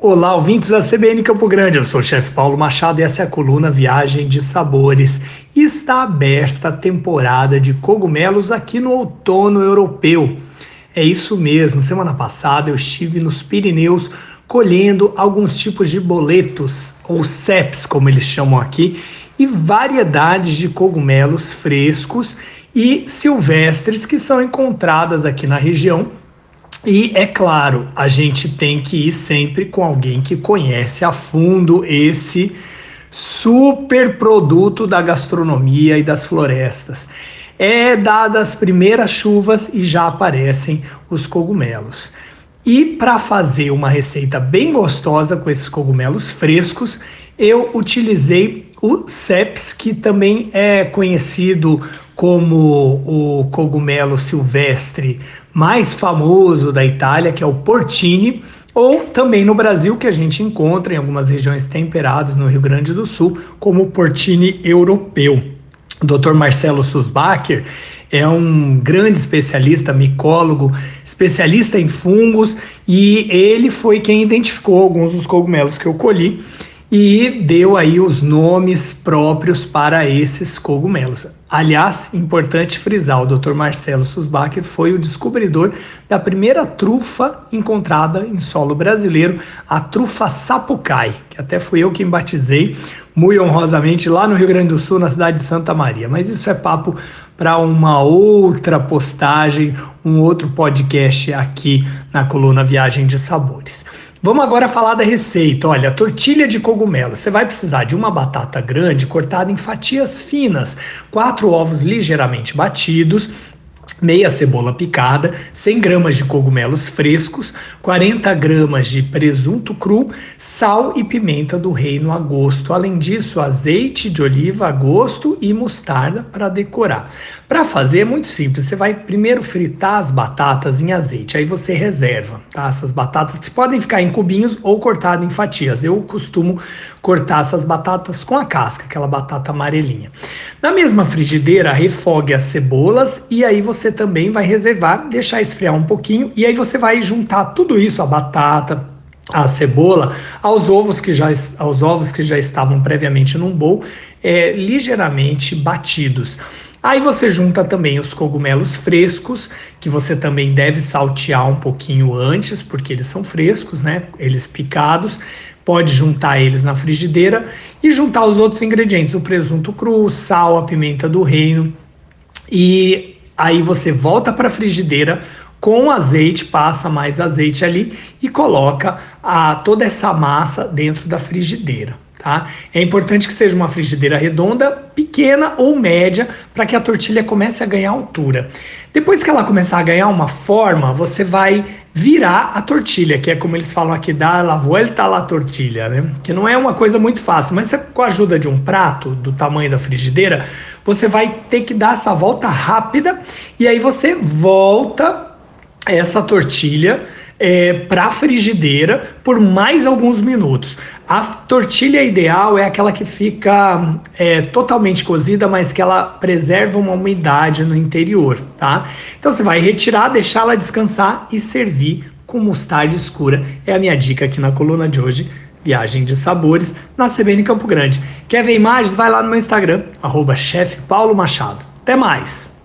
Olá, ouvintes da CBN Campo Grande. Eu sou o chefe Paulo Machado e essa é a coluna Viagem de Sabores. Está aberta a temporada de cogumelos aqui no outono europeu. É isso mesmo. Semana passada eu estive nos Pirineus colhendo alguns tipos de boletos, ou ceps, como eles chamam aqui, e variedades de cogumelos frescos e silvestres que são encontradas aqui na região e é claro, a gente tem que ir sempre com alguém que conhece a fundo esse super produto da gastronomia e das florestas. É dadas as primeiras chuvas e já aparecem os cogumelos. E para fazer uma receita bem gostosa com esses cogumelos frescos, eu utilizei o ceps, que também é conhecido como o cogumelo silvestre mais famoso da Itália, que é o porcini, ou também no Brasil, que a gente encontra em algumas regiões temperadas no Rio Grande do Sul, como o porcini europeu. O Dr. Marcelo Susbacher é um grande especialista, micólogo, especialista em fungos, e ele foi quem identificou alguns dos cogumelos que eu colhi e deu aí os nomes próprios para esses cogumelos. Aliás, importante frisar, o Dr. Marcelo Susbacher foi o descobridor da primeira trufa encontrada em solo brasileiro, a trufa sapucai, que até fui eu quem batizei, muito honrosamente, lá no Rio Grande do Sul, na cidade de Santa Maria. Mas isso é papo para uma outra postagem, um outro podcast aqui na coluna Viagem de Sabores. Vamos agora falar da receita. Olha, tortilha de cogumelo. Você vai precisar de uma batata grande cortada em fatias finas, quatro ovos ligeiramente batidos, meia cebola picada, 100 gramas de cogumelos frescos, 40 gramas de presunto cru, sal e pimenta do reino a gosto. Além disso, azeite de oliva a gosto e mostarda para decorar. Para fazer é muito simples, você vai primeiro fritar as batatas em azeite, aí você reserva, tá? Essas batatas que podem ficar em cubinhos ou cortadas em fatias. Eu costumo cortar essas batatas com a casca, aquela batata amarelinha. Na mesma frigideira, refogue as cebolas e aí você você também vai reservar, deixar esfriar um pouquinho e aí você vai juntar tudo isso, a batata, a cebola, aos ovos que já, aos ovos que já estavam previamente num bowl, é, ligeiramente batidos. Aí você junta também os cogumelos frescos, que você também deve saltear um pouquinho antes, porque eles são frescos, né? Eles picados. Pode juntar eles na frigideira e juntar os outros ingredientes, o presunto cru, sal, a pimenta do reino e Aí você volta para a frigideira com azeite, passa mais azeite ali e coloca a, toda essa massa dentro da frigideira. Tá? É importante que seja uma frigideira redonda, pequena ou média, para que a tortilha comece a ganhar altura. Depois que ela começar a ganhar uma forma, você vai virar a tortilha, que é como eles falam aqui, dar la vuelta la tortilha, né? Que não é uma coisa muito fácil, mas com a ajuda de um prato do tamanho da frigideira, você vai ter que dar essa volta rápida e aí você volta essa tortilha é, para a frigideira por mais alguns minutos. A tortilha ideal é aquela que fica é, totalmente cozida, mas que ela preserva uma umidade no interior, tá? Então você vai retirar, deixá-la descansar e servir com mostarda escura. É a minha dica aqui na coluna de hoje. Viagem de Sabores na CBN Campo Grande. Quer ver imagens? Vai lá no meu Instagram, arroba. Até mais!